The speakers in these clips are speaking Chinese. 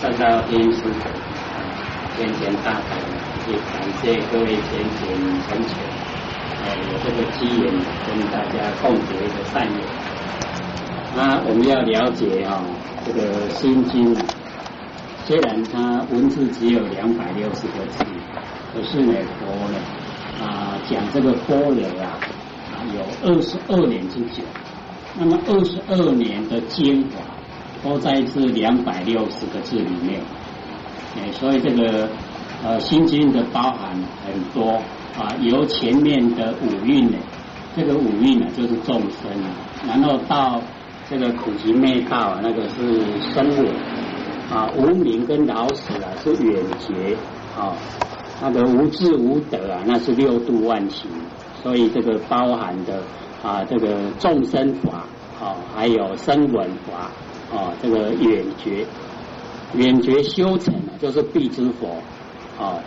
照照天师天天大德，也感谢各位先贤成全，呃，有这个机缘跟大家共结一个善缘。那我们要了解啊，这个心经，啊虽然它文字只有两百六十个字，可是呢，佛呢啊讲这个般若啊啊有二十二年之久，那么二十二年的精华。都在这两百六十个字里面，哎，所以这个呃心经的包含很多啊，由前面的五蕴呢，这个五蕴呢就是众生啊，然后到这个苦集灭道啊，那个是生我啊，无名跟老死啊是远绝啊，那个无智无德啊，那是六度万行，所以这个包含的啊这个众生法啊，还有声闻法。啊，这个远觉，远觉修成呢，就是必之佛。啊，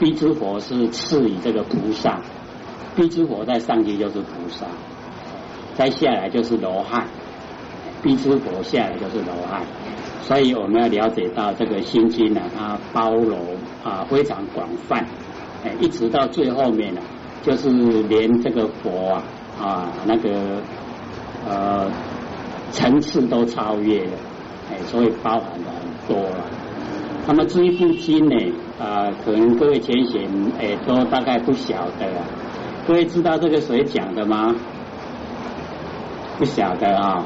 必之佛是次于这个菩萨，必之佛在上界就是菩萨，再下来就是罗汉，必之佛下来就是罗汉。所以我们要了解到这个心经呢，它包容啊非常广泛，哎，一直到最后面呢，就是连这个佛啊啊那个呃。层次都超越了，哎，所以包含的很多了。那么这一部经呢，啊，可能各位前贤哎都大概不晓得。各位知道这个谁讲的吗？不晓得啊。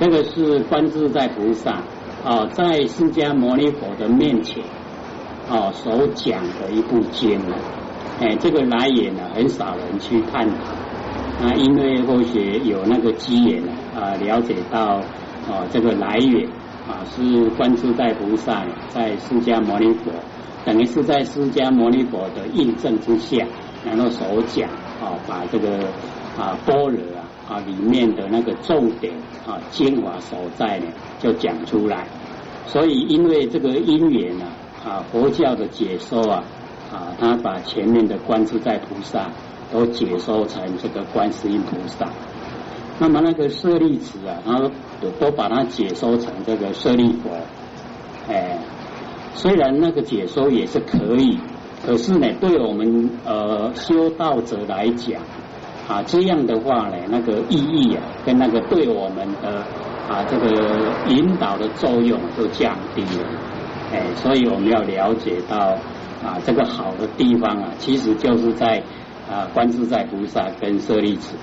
这个是观自在菩萨啊，在释迦牟尼佛的面前啊所讲的一部经啊。哎，这个来源呢，很少人去探讨那，因为或许有那个机缘。啊，了解到啊，这个来源啊，是观自在菩萨在释迦牟尼佛，等于是在释迦牟尼佛的印证之下，然后所讲啊，把这个啊般若啊啊里面的那个重点啊精华所在呢，就讲出来。所以因为这个因缘呢啊，佛教的解说啊啊，他把前面的观自在菩萨都解说成这个观世音菩萨。那么那个舍利子啊，然后都都把它解说成这个舍利佛，哎，虽然那个解说也是可以，可是呢，对我们呃修道者来讲啊，这样的话呢，那个意义啊，跟那个对我们的啊这个引导的作用就降低了，哎，所以我们要了解到啊这个好的地方啊，其实就是在啊观自在菩萨跟舍利子。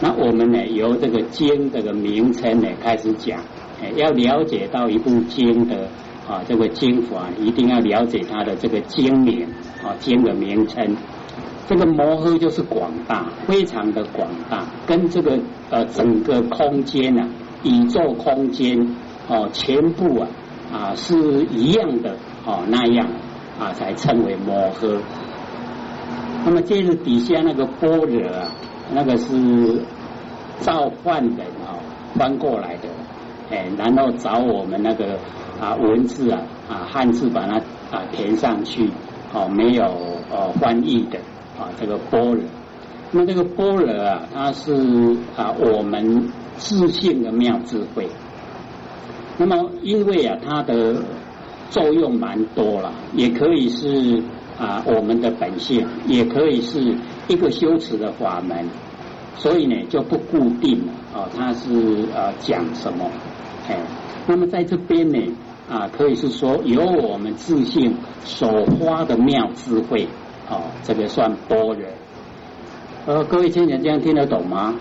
那我们呢，由这个经这个名称呢开始讲，要了解到一部经的啊这个经法，一定要了解它的这个经名啊经的名称。这个摩诃就是广大，非常的广大，跟这个呃整个空间呐，宇宙空间哦全部啊啊是一样的哦那样啊才称为摩诃。那么接着底下那个波若啊。那个是召唤本啊翻过来的，哎，然后找我们那个啊文字啊啊汉字把它啊填上去，哦，没有呃翻译的啊这个波若，那这个波若啊，它是啊我们自信的妙智慧。那么因为啊它的作用蛮多了，也可以是啊我们的本性，也可以是。一个修持的法门，所以呢就不固定了啊，它是呃讲什么？哎，那么在这边呢啊，可以是说由我们自信所发的妙智慧啊，这个算般若。呃，各位听人这样听得懂吗？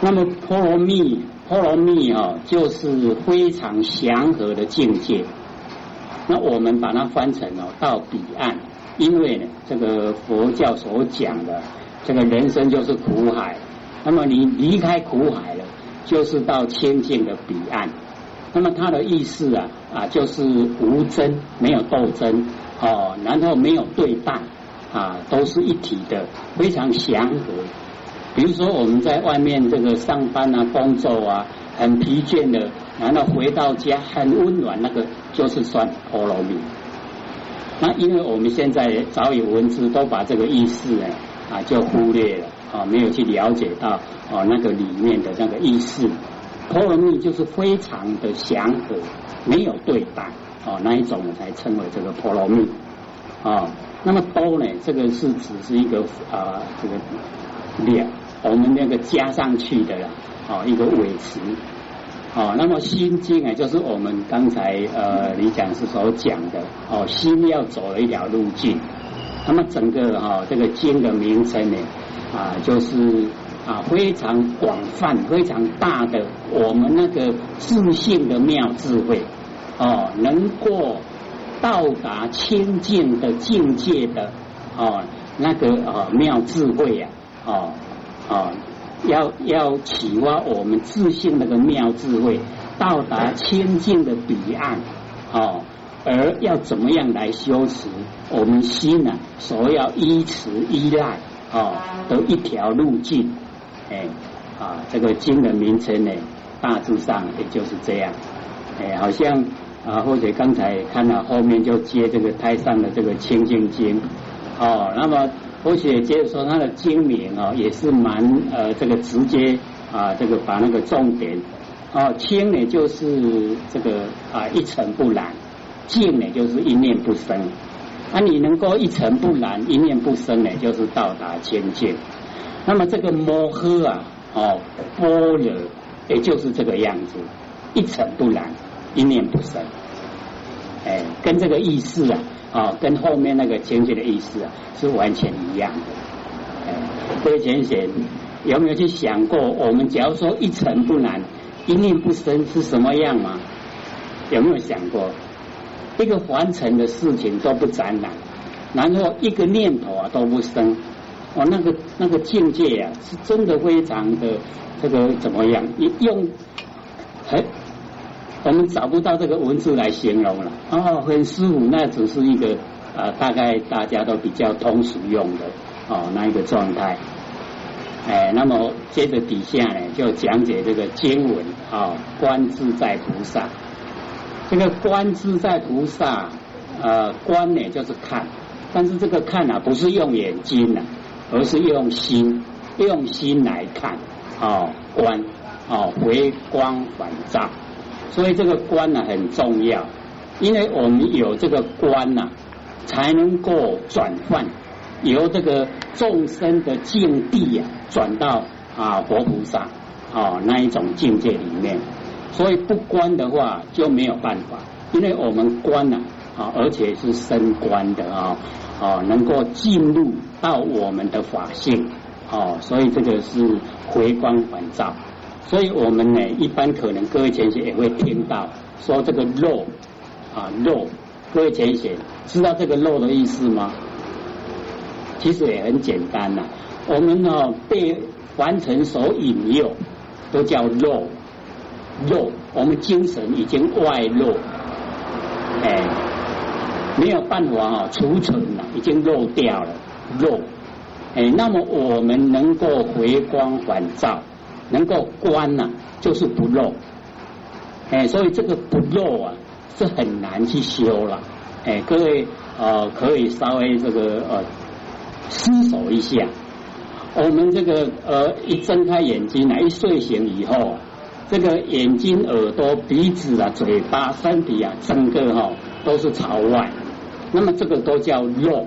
那么波罗蜜，波罗蜜啊，就是非常祥和的境界。那我们把它翻成哦，到彼岸。因为呢，这个佛教所讲的这个人生就是苦海，那么你离开苦海了，就是到清净的彼岸。那么它的意思啊啊，就是无争，没有斗争哦，然后没有对待啊，都是一体的，非常祥和。比如说我们在外面这个上班啊、工作啊，很疲倦的，然后回到家很温暖，那个就是算婆罗蜜。那因为我们现在早有文字，都把这个意思呢啊就忽略了啊，没有去了解到啊那个里面的那个意思。婆罗蜜就是非常的祥和，没有对待哦，那一种才称为这个婆罗蜜啊。那么多呢，这个是只是一个啊这个量，我们那个加上去的啦，啊一个尾词。哦，那么心经啊，就是我们刚才呃李讲师所讲的哦，心要走了一条路径。那么整个哈这个经的名称呢啊，就是啊非常广泛、非常大的我们那个自信的妙智慧哦，能够到达清净的境界的哦那个啊妙智慧呀哦哦。要要启发我们自信那个妙智慧，到达清净的彼岸，哦，而要怎么样来修持我们心呢？所要依持依赖哦的一条路径，哎啊，这个经的名称呢，大致上也就是这样，哎，好像啊，或者刚才看到后面就接这个太上的这个清净经，哦，那么。而且接着说，他的经名啊，也是蛮呃，这个直接啊，这个把那个重点哦，清呢就是这个啊一尘不染，净呢就是一念不生。啊，你能够一尘不染、一念不生呢，就是到达清净。那么这个摩诃啊，哦，般若也就是这个样子，一尘不染、一念不生。跟这个意思啊。啊，跟后面那个情节的意思啊是完全一样的。各位浅显有没有去想过，我们假如说一尘不染、一念不生是什么样吗？有没有想过，一个凡尘的事情都不沾染，然后一个念头啊都不生，哦，那个那个境界啊，是真的非常的这个怎么样？你用很。我们找不到这个文字来形容了哦，很舒服，那只是一个啊，大概大家都比较通俗用的哦，那一个状态。哎，那么接着底下呢，就讲解这个经文啊，观自在菩萨。这个观自在菩萨，呃，观呢就是看，但是这个看啊，不是用眼睛呐，而是用心，用心来看哦，观哦，回光返照。所以这个观呢很重要，因为我们有这个观呐，才能够转换由这个众生的境地呀，转到啊佛菩萨啊那一种境界里面。所以不观的话就没有办法，因为我们观呐啊，而且是深观的啊啊，能够进入到我们的法性啊，所以这个是回光返照。所以我们呢，一般可能各位前贤也会听到说这个肉啊肉，各位前贤知道这个肉的意思吗？其实也很简单呐，我们呢被凡尘所引诱，都叫肉肉，我们精神已经外露，哎，没有办法啊储存了，已经漏掉了肉，哎，那么我们能够回光返照。能够观呐，就是不漏，哎，所以这个不漏啊，是很难去修了，哎，各位呃，可以稍微这个呃思索一下，我们这个呃一睁开眼睛啊，一睡醒以后，这个眼睛、耳朵、鼻子啊、嘴巴、身体啊，整个哈都是朝外，那么这个都叫漏，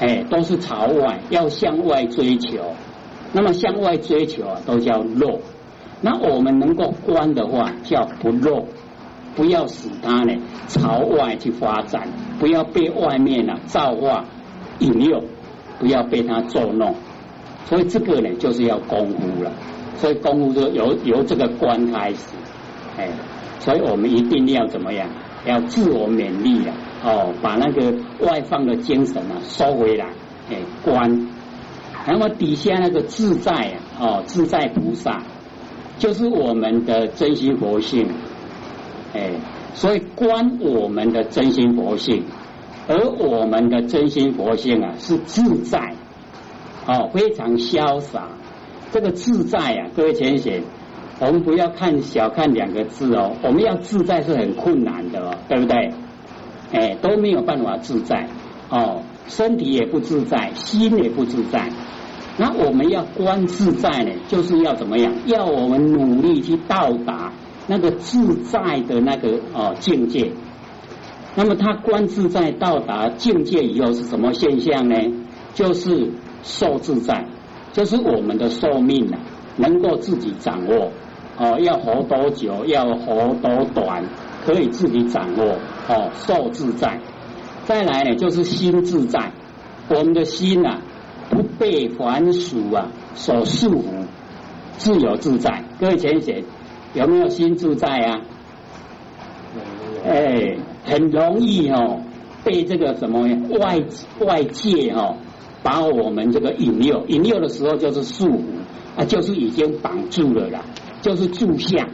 哎，都是朝外，要向外追求。那么向外追求啊，都叫漏。那我们能够观的话，叫不漏。不要使它呢朝外去发展，不要被外面呢造化引诱，不要被它作弄。所以这个呢，就是要功夫了。所以功夫就由由这个观开始，哎，所以我们一定要怎么样？要自我勉励啊，哦，把那个外放的精神啊收回来，哎，观。那么底下那个自在啊，哦，自在菩萨就是我们的真心佛性，哎，所以观我们的真心佛性，而我们的真心佛性啊是自在，哦，非常潇洒。这个自在啊，各位浅显，我们不要看小看两个字哦，我们要自在是很困难的哦，对不对？哎，都没有办法自在哦，身体也不自在，心也不自在。那我们要观自在呢，就是要怎么样？要我们努力去到达那个自在的那个哦境界。那么他观自在到达境界以后是什么现象呢？就是寿自在，就是我们的寿命啊，能够自己掌握哦，要活多久，要活多短，可以自己掌握哦，寿自在。再来呢，就是心自在，我们的心呐。不被凡俗啊所束缚，自由自在。各位浅显，有没有心自在啊？哎，很容易哦，被这个什么外外界哦，把我们这个引诱，引诱的时候就是束缚啊，就是已经绑住了啦，就是住相，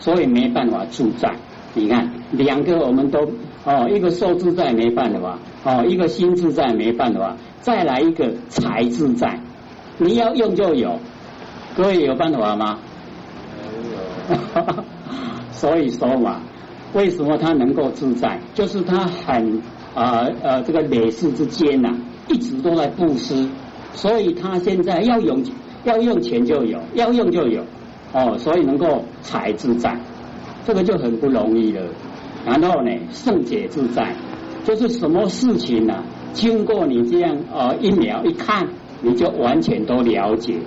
所以没办法自在。你看，两个我们都哦，一个受自在没办法，哦，一个心自在没办法。再来一个财自在，你要用就有，各位有办法吗？没有。所以说嘛，为什么他能够自在？就是他很啊呃这个累世之间呐，一直都在布施，所以他现在要用要用钱就有，要用就有哦，所以能够财自在，这个就很不容易了。然后呢，圣解自在，就是什么事情呢？经过你这样呃一秒一看，你就完全都了解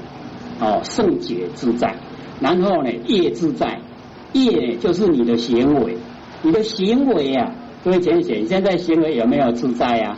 哦，圣洁自在。然后呢，业自在，业就是你的行为，你的行为啊，各位浅显，现在行为有没有自在啊？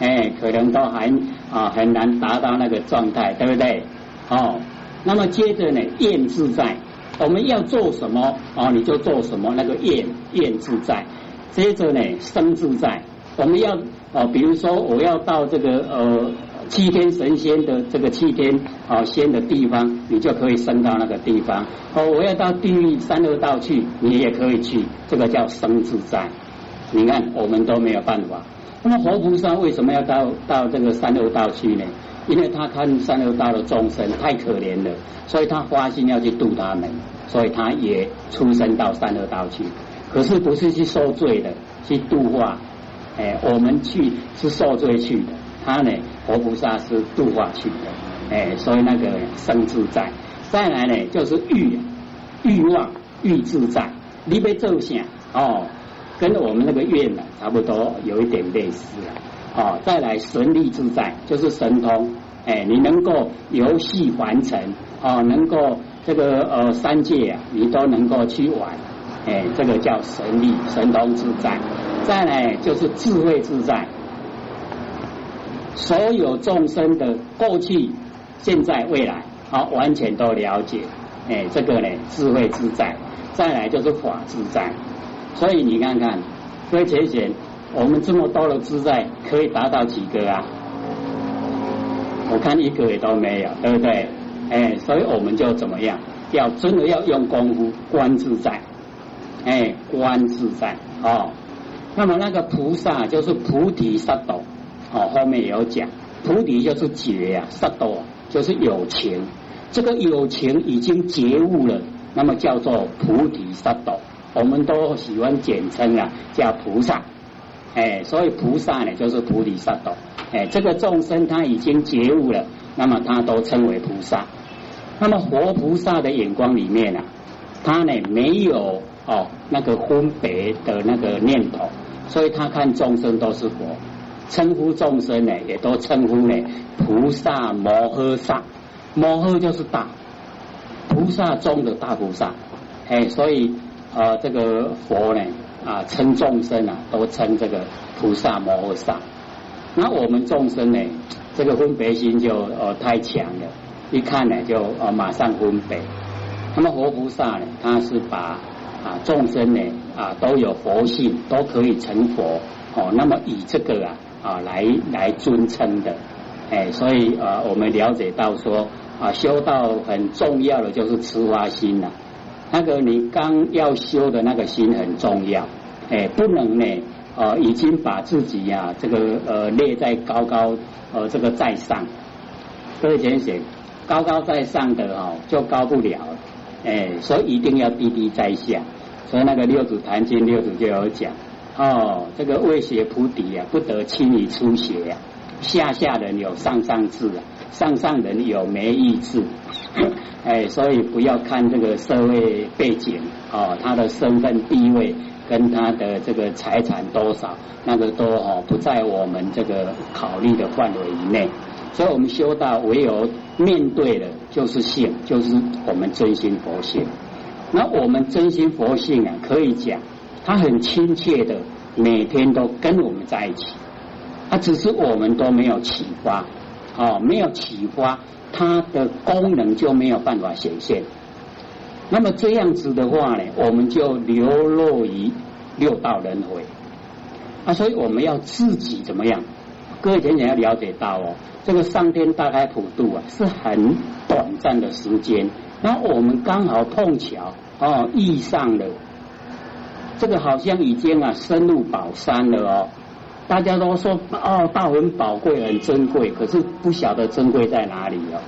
哎，可能都还啊很难达到那个状态，对不对？哦，那么接着呢，愿自在，我们要做什么哦，你就做什么，那个愿愿自在。接着呢，生自在，我们要。哦，比如说我要到这个呃七天神仙的这个七天啊仙的地方，你就可以升到那个地方。哦，我要到地狱三恶道去，你也可以去，这个叫生自在。你看我们都没有办法。那么活菩萨为什么要到到这个三恶道去呢？因为他看三恶道的众生太可怜了，所以他花心要去度他们，所以他也出生到三恶道去。可是不是去受罪的，去度化。哎，我们去是受罪去的，他呢，活菩萨是度化去的，哎，所以那个生自在，再来呢就是欲欲望欲自在，你被奏响哦，跟我们那个愿呢差不多，有一点类似啊哦，再来神力自在就是神通，哎，你能够游戏完成，哦，能够这个呃三界啊，你都能够去玩，哎，这个叫神力神通自在。再来就是智慧自在，所有众生的过去、现在、未来，好完全都了解。哎，这个呢，智慧自在。再来就是法自在。所以你看看，各位浅显，我们这么多的自在，可以达到几个啊？我看一个也都没有，对不对？哎，所以我们就怎么样？要真的要用功夫观自在，哎，观自在哦。那么那个菩萨就是菩提萨埵，哦，后面有讲，菩提就是觉呀，萨埵就是有情，这个有情已经觉悟了，那么叫做菩提萨埵，我们都喜欢简称啊，叫菩萨，哎，所以菩萨呢就是菩提萨埵，哎，这个众生他已经觉悟了，那么他都称为菩萨。那么活菩萨的眼光里面啊，他呢没有。哦，那个分别的那个念头，所以他看众生都是佛，称呼众生呢，也都称呼呢菩萨摩诃萨，摩诃就是大菩萨中的大菩萨，哎，所以啊，这个佛呢啊称众生啊，都称这个菩萨摩诃萨。那我们众生呢，这个分别心就呃太强了，一看呢就呃马上分别。那么活菩萨呢，他是把啊，众生呢啊都有佛性，都可以成佛哦。那么以这个啊啊来来尊称的，哎，所以啊我们了解到说啊修道很重要的就是慈花心呐。那个你刚要修的那个心很重要，哎，不能呢呃已经把自己呀这个呃列在高高呃这个在上，各位先生，高高在上的哦就高不了，哎，所以一定要低低在下。所以那个六祖坛经六祖就有讲哦，这个未学菩提啊，不得轻易出邪呀。下下人有上上智啊，上上人有没意志，哎，所以不要看这个社会背景哦，他的身份地位跟他的这个财产多少，那个都哦不在我们这个考虑的范围以内。所以我们修道唯有面对的，就是性，就是我们真心佛性。那我们真心佛性啊，可以讲，他很亲切的，每天都跟我们在一起。他只是我们都没有启发，哦，没有启发，它的功能就没有办法显现。那么这样子的话呢，我们就流落于六道轮回。啊，所以我们要自己怎么样？各位请你要了解到哦，这个上天大开普渡啊，是很短暂的时间。那我们刚好碰巧哦遇上了，这个好像已经啊深入宝山了哦。大家都说哦道很宝贵很珍贵，可是不晓得珍贵在哪里哦。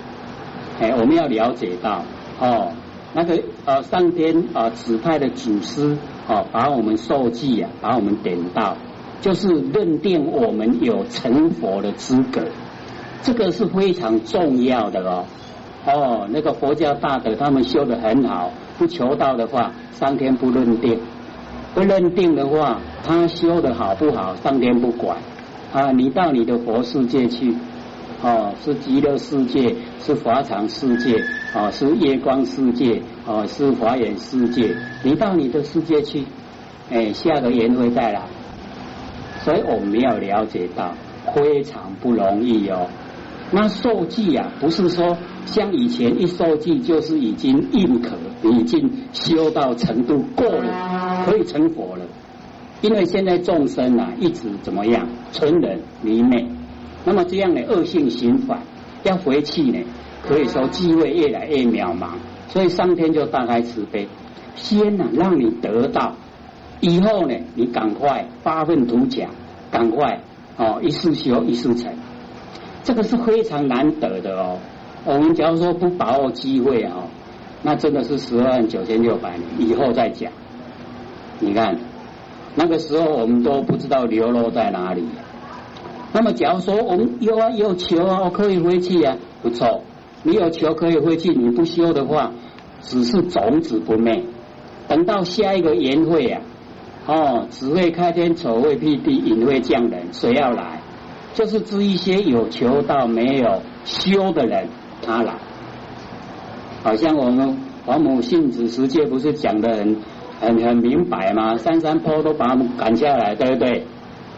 哎，我们要了解到哦，那个呃上天啊指派的祖师哦，把我们受记啊，把我们点到。就是认定我们有成佛的资格，这个是非常重要的哦。哦，那个佛教大德他们修的很好，不求道的话，上天不认定；不认定的话，他修的好不好，上天不管。啊，你到你的佛世界去，哦，是极乐世界，是法场世界，哦，是夜光世界，哦，是华严世界，你到你的世界去，哎，下个缘会再来。所以我们要了解到非常不容易哦。那受记啊，不是说像以前一受记就是已经认可，已经修到程度够了，可以成佛了。因为现在众生啊，一直怎么样，存人迷昧，那么这样的恶性循环，要回去呢，可以说机会越来越渺茫。所以上天就大开慈悲，先呢让你得到。以后呢，你赶快发愤图强，赶快哦，一世修一世成，这个是非常难得的哦。我们假如说不把握机会哦，那真的是十二万九千六百年以后再讲。你看那个时候我们都不知道流落在哪里。那么假如说我们有啊有求啊，我可以回去啊，不错。你有求可以回去，你不修的话，只是种子不灭。等到下一个年会啊。哦，只会开天丑会辟地，隐会降人，谁要来？就是指一些有求到没有修的人，他来。好像我们黄母性子十界不是讲的很很很明白吗？三山坡都把他们赶下来，对不对？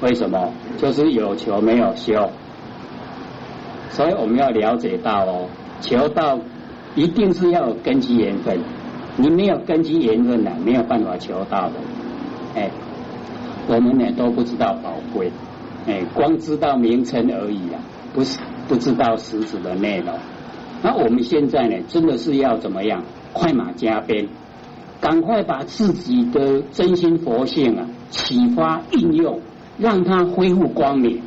为什么？就是有求没有修。所以我们要了解到哦，求道一定是要有根基缘分，你没有根基缘分呢，没有办法求道的。哎，我们呢都不知道宝贵，哎，光知道名称而已啊，不是不知道实质的内容。那我们现在呢，真的是要怎么样？快马加鞭，赶快把自己的真心佛性啊启发应用，让它恢复光明。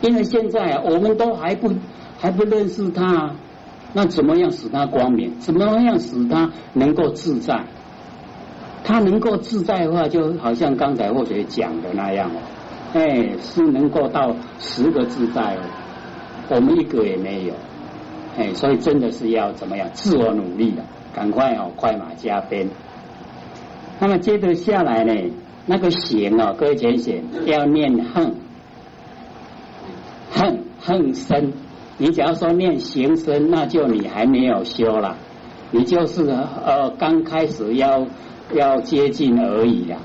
因为现在，我们都还不还不认识它，那怎么样使它光明？怎么样使它能够自在？他能够自在的话，就好像刚才或者讲的那样哦，哎，是能够到十个自在哦，我们一个也没有，哎，所以真的是要怎么样自我努力的，赶快哦，快马加鞭。那么接着下来呢，那个行哦，各位简写要念恨，恨恨生。你只要说念行生，那就你还没有修了，你就是呃刚开始要。要接近而已呀。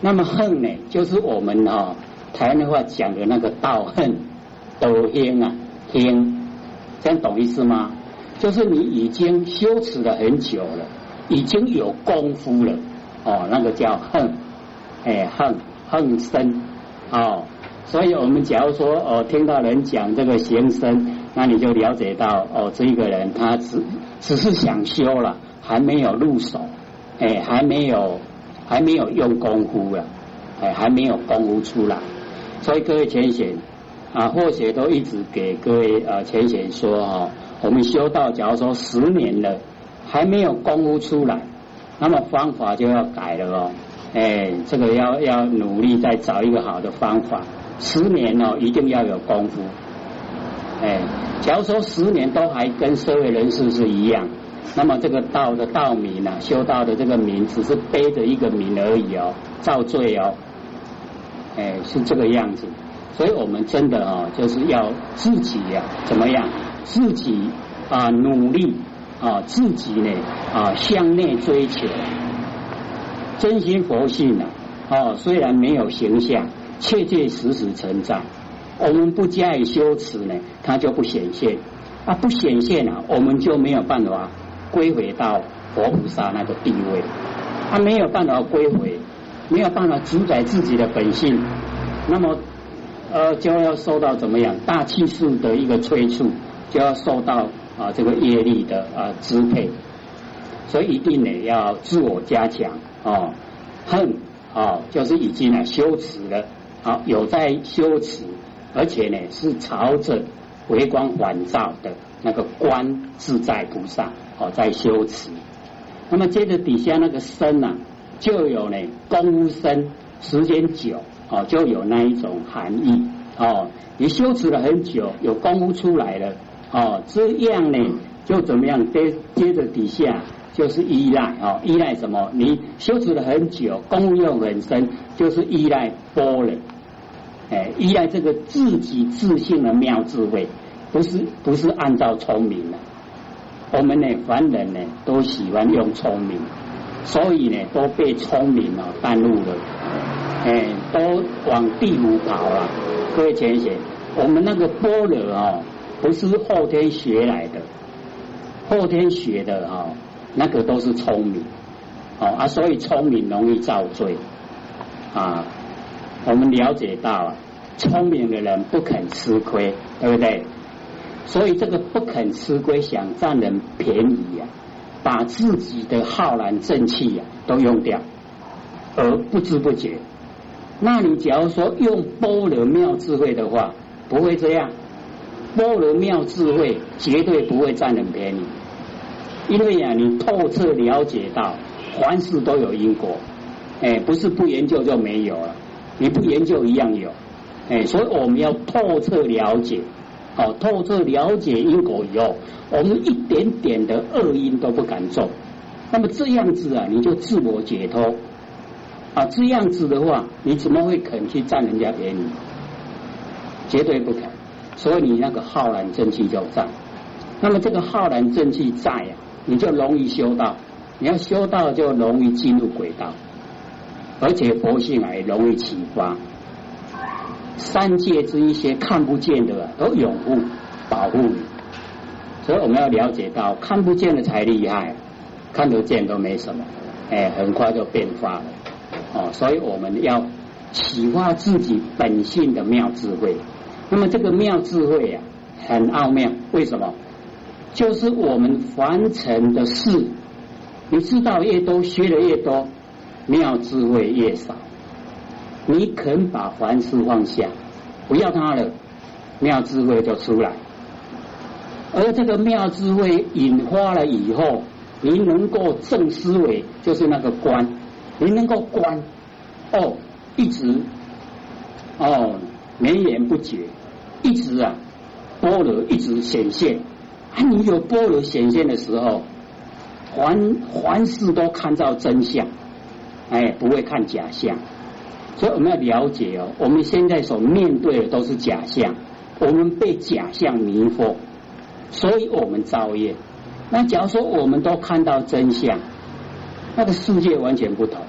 那么恨呢，就是我们哦台湾的话讲的那个道恨，斗兴啊，听，这样懂意思吗？就是你已经修持了很久了，已经有功夫了，哦，那个叫恨，哎，恨恨生，哦，所以我们假如说哦，听到人讲这个行生，那你就了解到哦，这一个人他只只是想修了，还没有入手。哎，还没有，还没有用功夫了，哎，还没有功夫出来，所以各位浅显啊，或许都一直给各位呃浅显说哈，我们修道，假如说十年了，还没有功夫出来，那么方法就要改了哦，哎，这个要要努力再找一个好的方法，十年哦，一定要有功夫，哎，假如说十年都还跟社会人士是一样，那么这个道的道名啊，修道的这个名只是背着一个名而已哦，造罪哦，哎，是这个样子。所以我们真的啊，就是要自己呀，怎么样？自己啊，努力啊，自己呢啊，向内追求，真心佛性啊，哦，虽然没有形象，切切实实存在。我们不加以修持呢，它就不显现啊，不显现啊，我们就没有办法归回到佛菩萨那个地位，他没有办法归回，没有办法主宰自己的本性，那么。呃，就要受到怎么样大气数的一个催促，就要受到啊这个业力的啊支配，所以一定呢要自我加强哦，恨哦就是已经呢修持了，好有在修持，而且呢是朝着回光返照的那个观自在菩萨哦在修持，那么接着底下那个身啊，就有呢功夫身时间久。哦，就有那一种含义哦。你修持了很久，有功夫出来了哦，这样呢就怎么样？接接着底下就是依赖哦，依赖什么？你修持了很久，功夫又很深，就是依赖波人，哎，依赖这个自己自信的妙智慧，不是不是按照聪明的。我们呢，凡人呢都喜欢用聪明，所以呢都被聪明哦耽误了。哎，都往地府跑了。各位浅显，我们那个般若哦，不是后天学来的，后天学的哦，那个都是聪明，哦啊，所以聪明容易造罪啊。我们了解到，聪明的人不肯吃亏，对不对？所以这个不肯吃亏，想占人便宜呀，把自己的浩然正气呀都用掉，而不知不觉。那你假如说用般若妙智慧的话，不会这样。般若妙智慧绝对不会占人便宜，因为呀，你透彻了解到凡事都有因果，哎，不是不研究就没有了，你不研究一样有，哎，所以我们要透彻了解，哦，透彻了解因果以后，我们一点点的恶因都不敢种，那么这样子啊，你就自我解脱。啊，这样子的话，你怎么会肯去占人家便宜？绝对不肯。所以你那个浩然正气就在。那么这个浩然正气在呀，你就容易修道。你要修道就容易进入轨道，而且佛性还容易启发。三界之一些看不见的都拥护保护你。所以我们要了解到，看不见的才厉害，看得见都没什么。哎，很快就变化了。哦，所以我们要启发自己本性的妙智慧。那么这个妙智慧啊，很奥妙。为什么？就是我们凡尘的事，你知道越多，学的越多，妙智慧越少。你肯把凡事放下，不要它了，妙智慧就出来。而这个妙智慧引发了以后，你能够正思维，就是那个观。你能够观哦，一直哦绵延不绝，一直啊波罗一直显现。啊，你有波罗显现的时候，凡凡事都看到真相，哎，不会看假象。所以我们要了解哦，我们现在所面对的都是假象，我们被假象迷惑，所以我们造业。那假如说我们都看到真相。那个世界完全不同，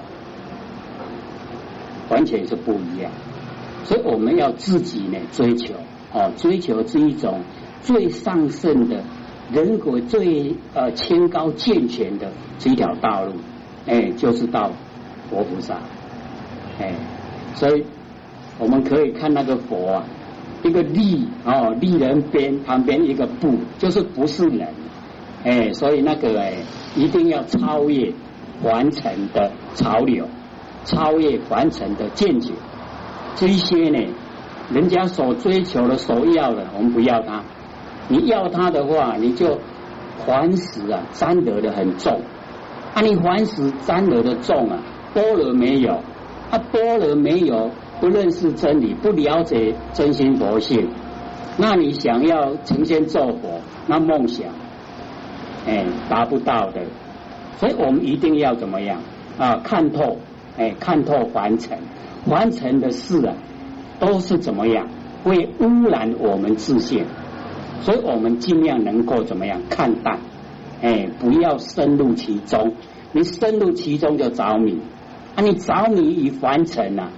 完全是不一样，所以我们要自己呢追求哦，追求这一种最上圣的人格最呃清高健全的这一条道路，哎，就是到佛菩萨，哎，所以我们可以看那个佛啊，一个立哦立人边旁边一个不，就是不是人，哎，所以那个哎一定要超越。凡尘的潮流，超越凡尘的见解，这一些呢，人家所追求的、所要的，我们不要它。你要它的话，你就凡死啊，沾得的很重。啊，你凡死沾得的重啊，波罗没有，啊，波罗没有，不认识真理，不了解真心佛性，那你想要成仙做佛，那梦想，哎，达不到的。所以我们一定要怎么样啊？看透，哎，看透凡尘，凡尘的事啊，都是怎么样会污染我们自信。所以我们尽量能够怎么样看淡，哎，不要深入其中。你深入其中就着迷，啊，你着迷于凡尘呐，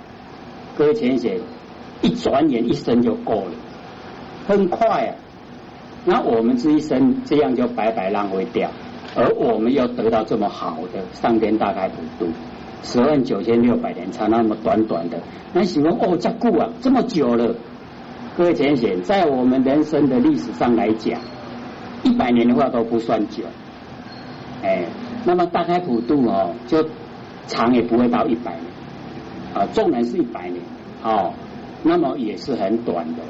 各位浅显，一转眼一生就过了，很快啊。那我们这一生这样就白白浪费掉，而我们又得到这么好的上天大开普度，十万九千六百年才那么短短的，那喜欢哦，这故啊，这么久了。各位浅显，在我们人生的历史上来讲，一百年的话都不算久，哎。那么大开普度哦，就长也不会到一百年，啊，纵然是一百年，哦，那么也是很短的，